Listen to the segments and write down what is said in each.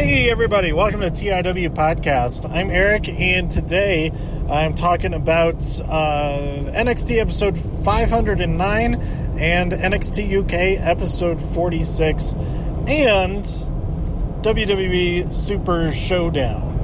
Hey, everybody, welcome to TIW Podcast. I'm Eric, and today I'm talking about uh, NXT episode 509 and NXT UK episode 46 and WWE Super Showdown.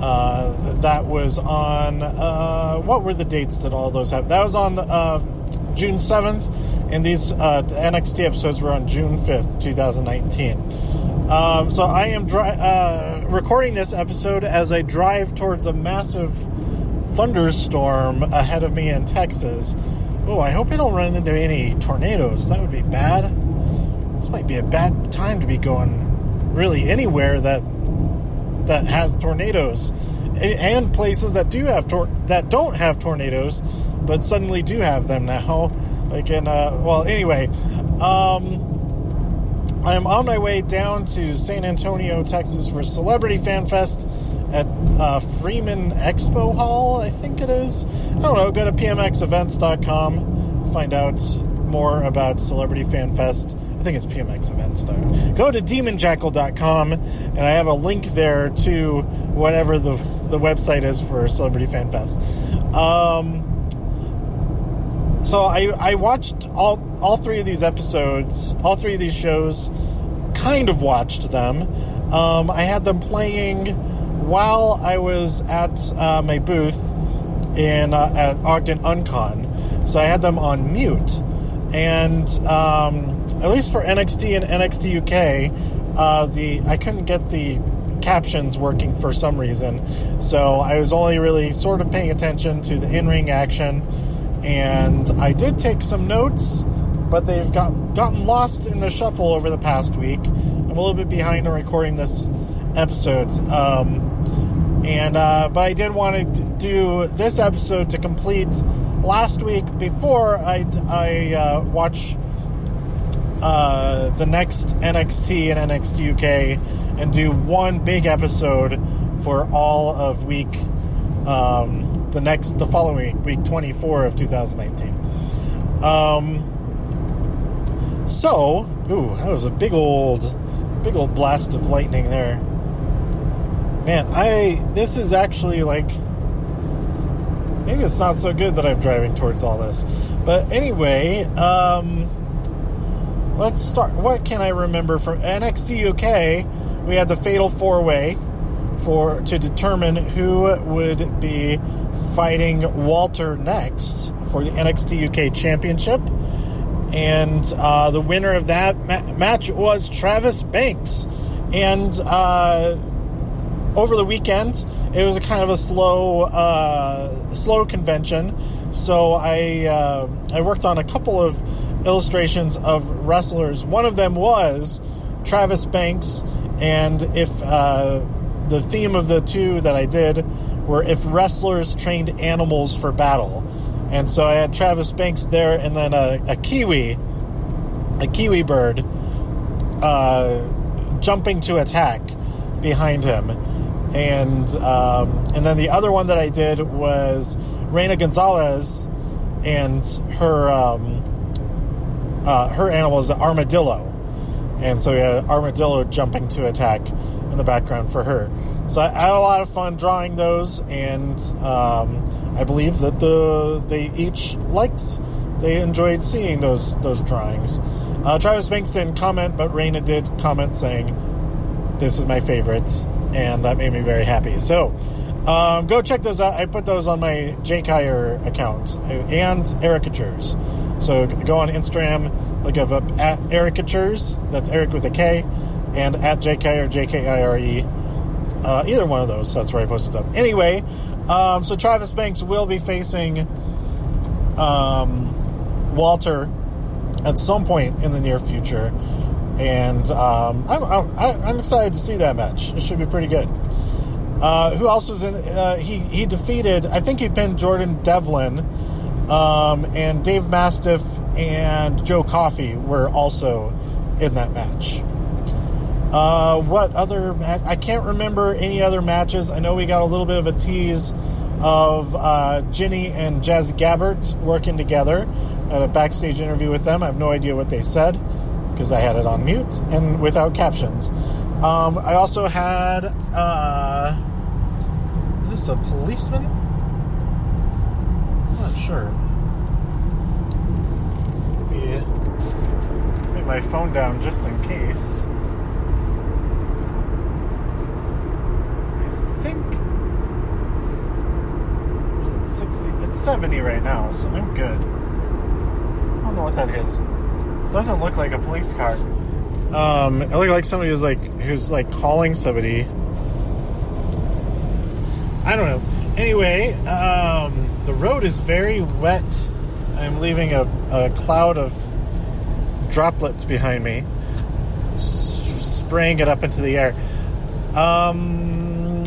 Uh, that was on, uh, what were the dates that all those have? That was on uh, June 7th, and these uh, NXT episodes were on June 5th, 2019. Um, so I am dri- uh, recording this episode as I drive towards a massive thunderstorm ahead of me in Texas. Oh, I hope I don't run into any tornadoes. That would be bad. This might be a bad time to be going really anywhere that that has tornadoes and places that do have tor- that don't have tornadoes but suddenly do have them now like in uh well anyway um I'm on my way down to San Antonio, Texas for Celebrity Fan Fest at uh, Freeman Expo Hall, I think it is. I don't know, go to pmxevents.com, find out more about Celebrity Fan Fest. I think it's pmxevents.com. Go to demonjackal.com, and I have a link there to whatever the, the website is for Celebrity Fan Fest. Um, so I, I watched all all three of these episodes, all three of these shows, kind of watched them. Um, I had them playing while I was at uh, my booth in uh, at Ogden Uncon, so I had them on mute. And um, at least for NXT and NXT UK, uh, the I couldn't get the captions working for some reason, so I was only really sort of paying attention to the in-ring action and I did take some notes, but they've got gotten lost in the shuffle over the past week. I'm a little bit behind on recording this episode, um, and uh, but I did want to do this episode to complete last week before I I uh, watch uh, the next NXT and NXT UK and do one big episode for all of week. Um, the next the following week 24 of 2019 um so ooh that was a big old big old blast of lightning there. Man i this is actually like maybe it's not so good that i'm driving towards all this. But anyway um let's start what can i remember from nxt uk we had the fatal four way for to determine who would be fighting Walter next for the NXT UK Championship. And uh, the winner of that ma- match was Travis Banks. And uh, over the weekend, it was a kind of a slow, uh, slow convention. So I uh, I worked on a couple of illustrations of wrestlers. One of them was Travis Banks, and if uh, the theme of the two that I did were if wrestlers trained animals for battle. And so I had Travis Banks there and then a, a kiwi, a kiwi bird, uh, jumping to attack behind him. And um, and then the other one that I did was Reina Gonzalez and her um, uh, her animal is an armadillo. And so we had armadillo jumping to attack in the background for her. So I had a lot of fun drawing those, and um, I believe that the they each liked, they enjoyed seeing those those drawings. Uh, Travis Banks didn't comment, but Raina did comment saying, "This is my favorite," and that made me very happy. So um, go check those out. I put those on my Jake Heyer account and Ericatures. So go on Instagram, look up, at Ericatures. That's Eric with a K, and at Jake Heyer, J K I R E. Uh, either one of those. That's where I posted up. Anyway, um, so Travis Banks will be facing um, Walter at some point in the near future, and um, I'm, I'm, I'm excited to see that match. It should be pretty good. Uh, who else was in? Uh, he he defeated. I think he pinned Jordan Devlin, um, and Dave Mastiff and Joe Coffey were also in that match. Uh, what other? Ma- I can't remember any other matches. I know we got a little bit of a tease of uh, Jinny and Jazzy Gabert working together at a backstage interview with them. I have no idea what they said because I had it on mute and without captions. Um, I also had. Uh, is this a policeman? I'm not sure. Maybe. Put my phone down just in case. I think. Is it 60? It's 70 right now, so I'm good. I don't know what that is. doesn't look like a police car. Um, it looked like somebody was like who's like calling somebody. I don't know. Anyway, um, the road is very wet. I'm leaving a, a cloud of droplets behind me, spraying it up into the air. Um,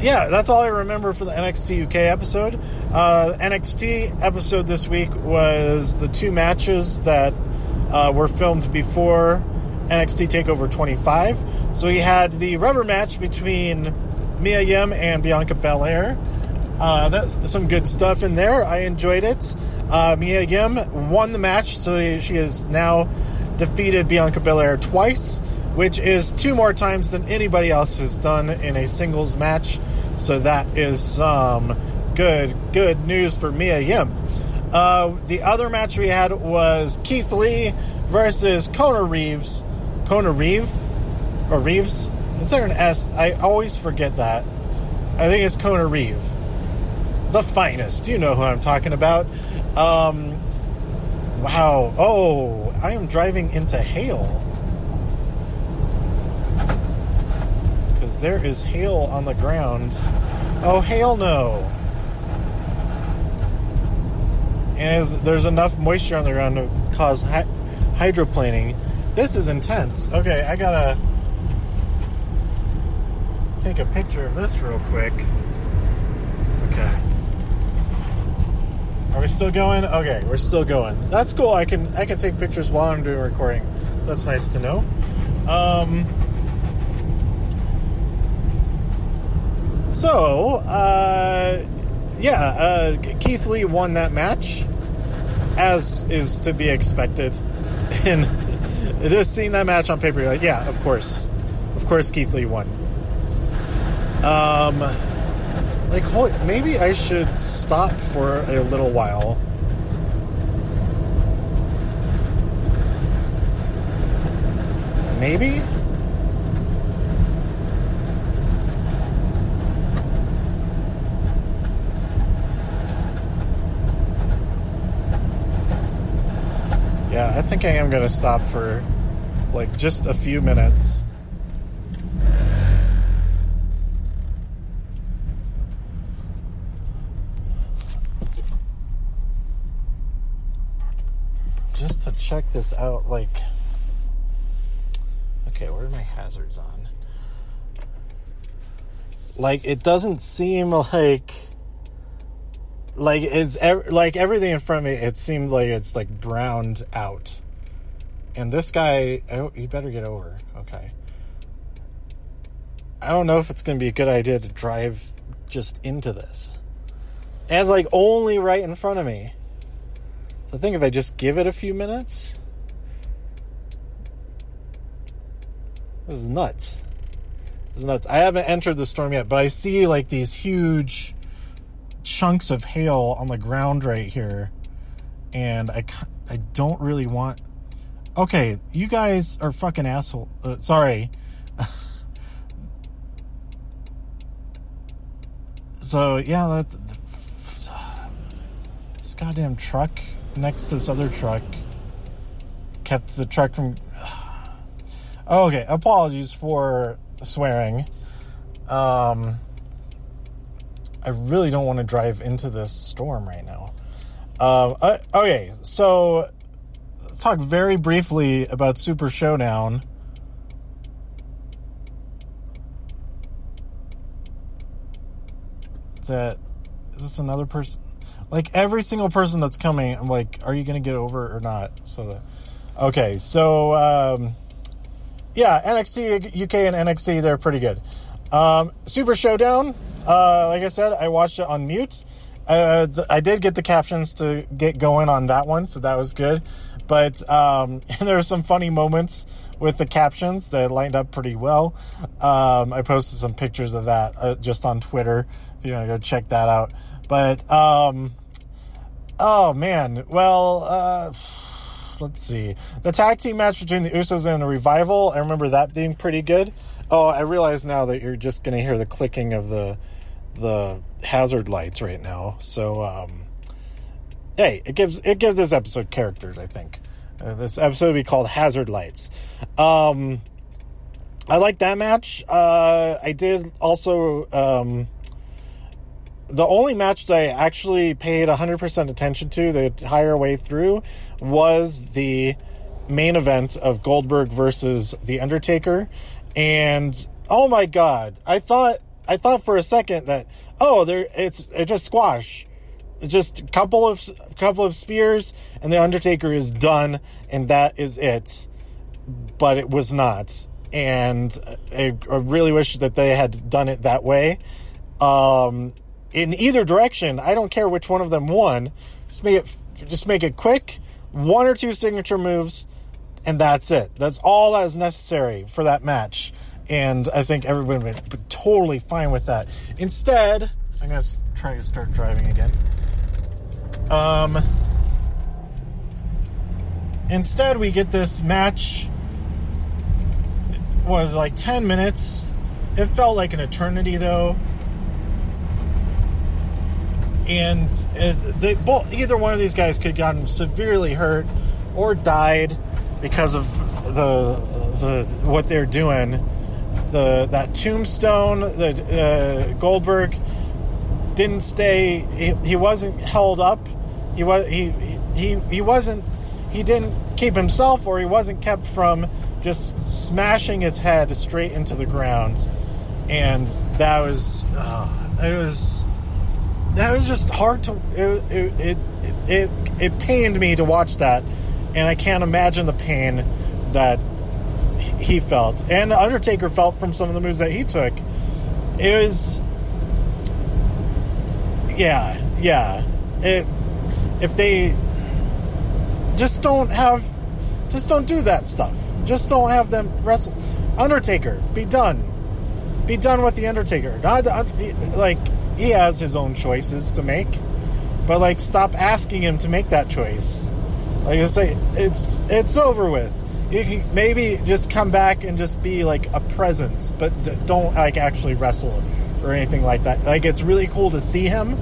yeah, that's all I remember for the NXT UK episode. Uh, NXT episode this week was the two matches that uh, were filmed before NXT Takeover 25. So we had the rubber match between Mia Yim and Bianca Belair. Uh, that's some good stuff in there. I enjoyed it. Uh, Mia Yim won the match, so she has now defeated Bianca Belair twice, which is two more times than anybody else has done in a singles match. So that is some good, good news for Mia Yim. Uh, the other match we had was Keith Lee versus Kona Reeves. Kona Reeve? Or Reeves? Is there an S? I always forget that. I think it's Kona Reeve. The finest. You know who I'm talking about. Um, wow. Oh, I am driving into hail. Because there is hail on the ground. Oh, hail no. And as there's enough moisture on the ground to cause hy- hydroplaning. This is intense. Okay, I gotta take a picture of this real quick. Okay. Are we still going? Okay, we're still going. That's cool. I can I can take pictures while I'm doing recording. That's nice to know. Um, so, uh, yeah, uh, Keith Lee won that match, as is to be expected. And just seeing that match on paper, like, yeah, of course, of course, Keith Lee won. Um, like, maybe I should stop for a little while. Maybe? Yeah, I think I am going to stop for like just a few minutes. Just to check this out, like. Okay, where are my hazards on? Like, it doesn't seem like. Like, it's ev- like everything in front of me, it seems like it's like browned out. And this guy, oh, you better get over. Okay. I don't know if it's going to be a good idea to drive just into this. It's like only right in front of me. So I think if I just give it a few minutes. This is nuts. This is nuts. I haven't entered the storm yet, but I see like these huge chunks of hail on the ground right here. And I, I don't really want. Okay, you guys are fucking asshole. Uh, sorry. so yeah, that this goddamn truck next to this other truck kept the truck from. Oh, okay, apologies for swearing. Um, I really don't want to drive into this storm right now. Um, uh, okay, so let's talk very briefly about Super Showdown. That is this another person? Like every single person that's coming, I'm like, are you gonna get over it or not? So, the, okay, so um, yeah, NXT UK and NXT they're pretty good. Um, Super Showdown, uh, like I said, I watched it on mute. Uh, th- I did get the captions to get going on that one, so that was good. But um, there were some funny moments with the captions that lined up pretty well. Um, I posted some pictures of that uh, just on Twitter. You know, go check that out. But um, oh man, well. Uh, let's see. The tag team match between the Usos and the Revival, I remember that being pretty good. Oh, I realize now that you're just going to hear the clicking of the the hazard lights right now. So, um, hey, it gives it gives this episode characters. I think uh, this episode will be called Hazard Lights. Um, I like that match. Uh, I did also. Um, the only match that I actually paid 100% attention to the entire way through was the main event of Goldberg versus The Undertaker. And oh my god, I thought I thought for a second that oh, there it's it's just squash. Just a couple of couple of spears and the Undertaker is done and that is it. But it was not. And I, I really wish that they had done it that way. Um, in either direction, I don't care which one of them won. Just make it just make it quick, one or two signature moves, and that's it. That's all that is necessary for that match. And I think everyone would be totally fine with that. Instead, I'm to try to start driving again. Um, instead, we get this match. It Was like 10 minutes. It felt like an eternity, though and they both either one of these guys could have gotten severely hurt or died because of the the what they're doing. The that tombstone, the uh, Goldberg didn't stay. He, he wasn't held up. He was he he he wasn't. He didn't keep himself, or he wasn't kept from just smashing his head straight into the ground. And that was uh, it was that was just hard to it it, it it it pained me to watch that and i can't imagine the pain that he felt. And the undertaker felt from some of the moves that he took. It was yeah yeah. It if they just don't have just don't do that stuff. Just don't have them wrestle. Undertaker be done. Be done with the undertaker. Not like he has his own choices to make. But like, stop asking him to make that choice. Like I say, it's it's over with. You can maybe just come back and just be like a presence, but don't like actually wrestle or anything like that. Like it's really cool to see him,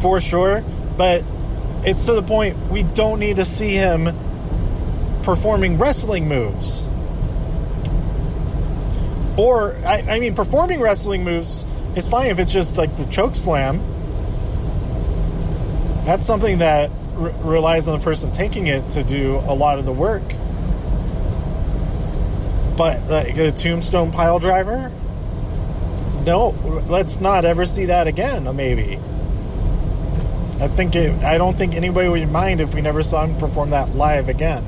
for sure. But it's to the point we don't need to see him performing wrestling moves. Or I, I mean, performing wrestling moves it's fine if it's just like the choke slam. That's something that re- relies on the person taking it to do a lot of the work. But like a tombstone pile driver, no, let's not ever see that again. Maybe. I think it. I don't think anybody would mind if we never saw him perform that live again.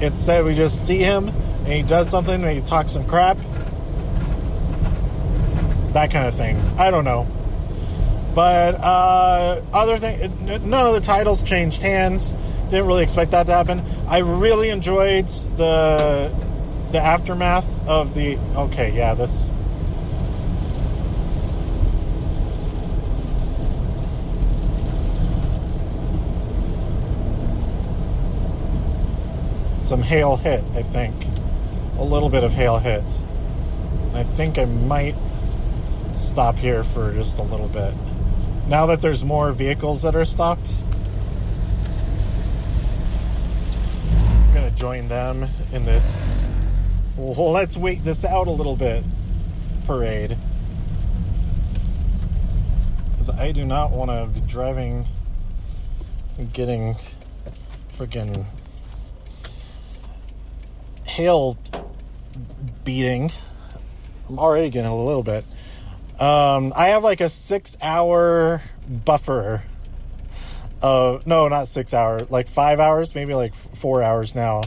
Instead, we just see him and he does something and he talks some crap that kind of thing. I don't know. But uh, other thing, none of the titles changed hands. Didn't really expect that to happen. I really enjoyed the the aftermath of the. Okay, yeah, this. Some hail hit, I think. A little bit of hail hit. I think I might stop here for just a little bit. Now that there's more vehicles that are stopped, I'm going to join them in this let's wait this out a little bit parade. Because I do not want to be driving and getting freaking hail beating. I'm already getting a little bit. Um, I have like a six hour buffer. Uh, no, not six hour, like five hours, maybe like four hours now.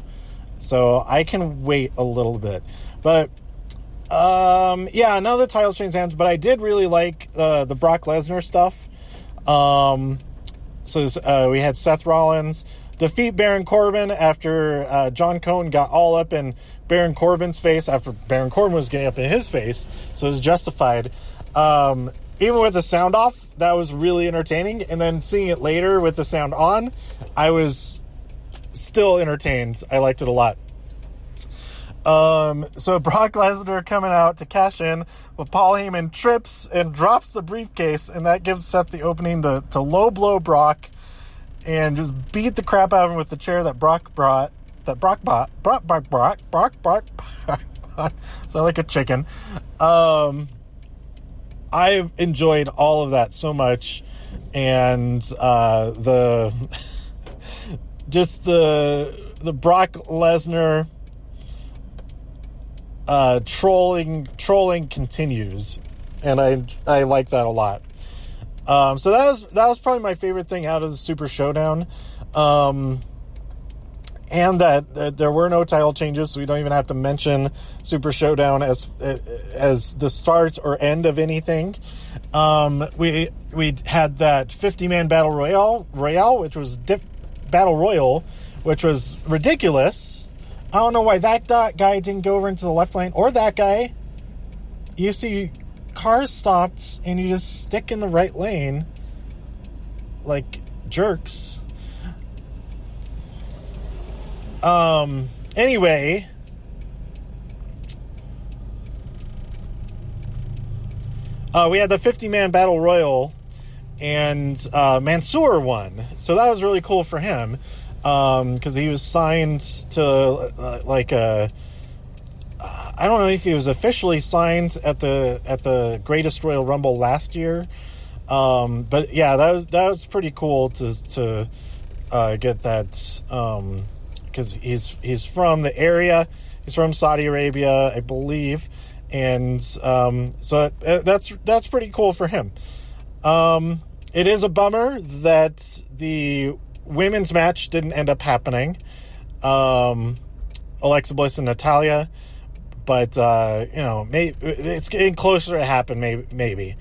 So I can wait a little bit. But um, yeah, now the titles change hands, but I did really like uh, the Brock Lesnar stuff. Um, so uh, we had Seth Rollins defeat Baron Corbin after uh, John Cone got all up in Baron Corbin's face after Baron Corbin was getting up in his face, so it was justified. Um, even with the sound off, that was really entertaining. And then seeing it later with the sound on, I was still entertained. I liked it a lot. Um, so Brock Lesnar coming out to cash in, but Paul Heyman trips and drops the briefcase, and that gives Seth the opening to, to low blow Brock and just beat the crap out of him with the chair that Brock brought. That Brock bought. Brock, Brock, Brock, Brock, Brock. Brock. Sound like a chicken. Um, I enjoyed all of that so much, and uh, the just the the Brock Lesnar uh, trolling trolling continues, and I I like that a lot. Um, so that was that was probably my favorite thing out of the Super Showdown. Um, and that, that, there were no title changes, so we don't even have to mention Super Showdown as as the start or end of anything. Um, we we had that 50 man battle royale royale, which was battle royal, which was ridiculous. I don't know why that guy didn't go over into the left lane or that guy. You see cars stopped and you just stick in the right lane like jerks. Um, anyway, uh, we had the 50 man battle royal, and uh, Mansoor won. So that was really cool for him because um, he was signed to uh, like a. Uh, I don't know if he was officially signed at the at the Greatest Royal Rumble last year, um, but yeah, that was that was pretty cool to to uh, get that um, because he's he's from the area. He's from Saudi Arabia, I believe, and um, so uh, that's that's pretty cool for him. Um, it is a bummer that the women's match didn't end up happening. Um, Alexa Bliss and Natalya, but uh, you know, it's getting closer to happen. Maybe, maybe,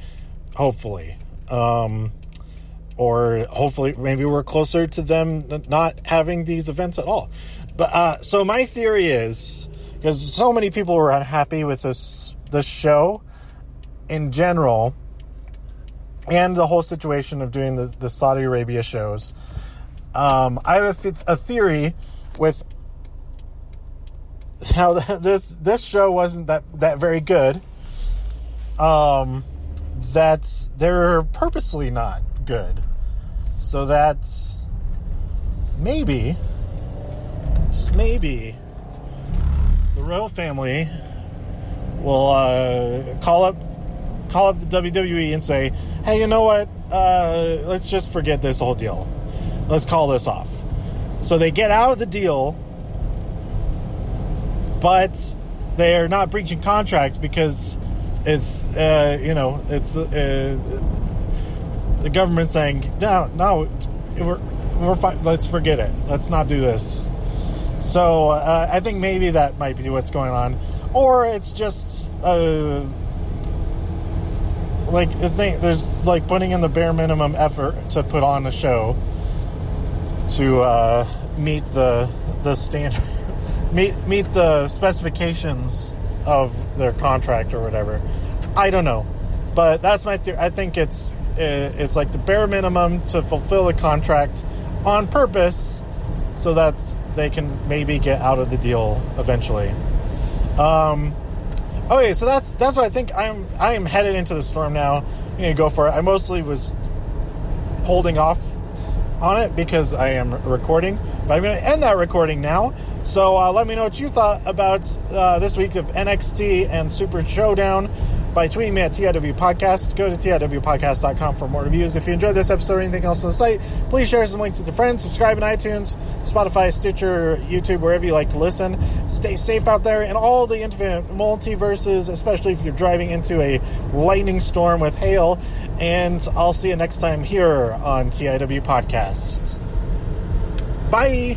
hopefully. Um, or hopefully maybe we're closer to them not having these events at all. But uh, so my theory is because so many people were unhappy with this this show in general, and the whole situation of doing the, the Saudi Arabia shows. Um, I have a, a theory with how this this show wasn't that that very good. Um, that they're purposely not good. So that maybe, just maybe, the royal family will uh, call up call up the WWE and say, "Hey, you know what? Uh, let's just forget this whole deal. Let's call this off." So they get out of the deal, but they are not breaching contracts because it's uh, you know it's uh, the government saying, no, no, we're, we're fine. Let's forget it. Let's not do this. So uh, I think maybe that might be what's going on, or it's just uh, like the thing. There's like putting in the bare minimum effort to put on a show to uh, meet the the standard, meet meet the specifications of their contract or whatever. I don't know, but that's my theory. I think it's it's like the bare minimum to fulfill the contract on purpose so that they can maybe get out of the deal eventually. Um, okay, so that's that's what I think. I'm I am headed into the storm now. I'm gonna go for it. I mostly was holding off on it because I am recording, but I'm gonna end that recording now. So uh, let me know what you thought about uh, this week of NXT and Super Showdown by tweeting me at TIW Podcast. Go to TIWpodcast.com for more reviews. If you enjoyed this episode or anything else on the site, please share some links with your friends. Subscribe on iTunes, Spotify, Stitcher, YouTube, wherever you like to listen. Stay safe out there in all the infinite multiverses, especially if you're driving into a lightning storm with hail. And I'll see you next time here on TIW Podcast. Bye.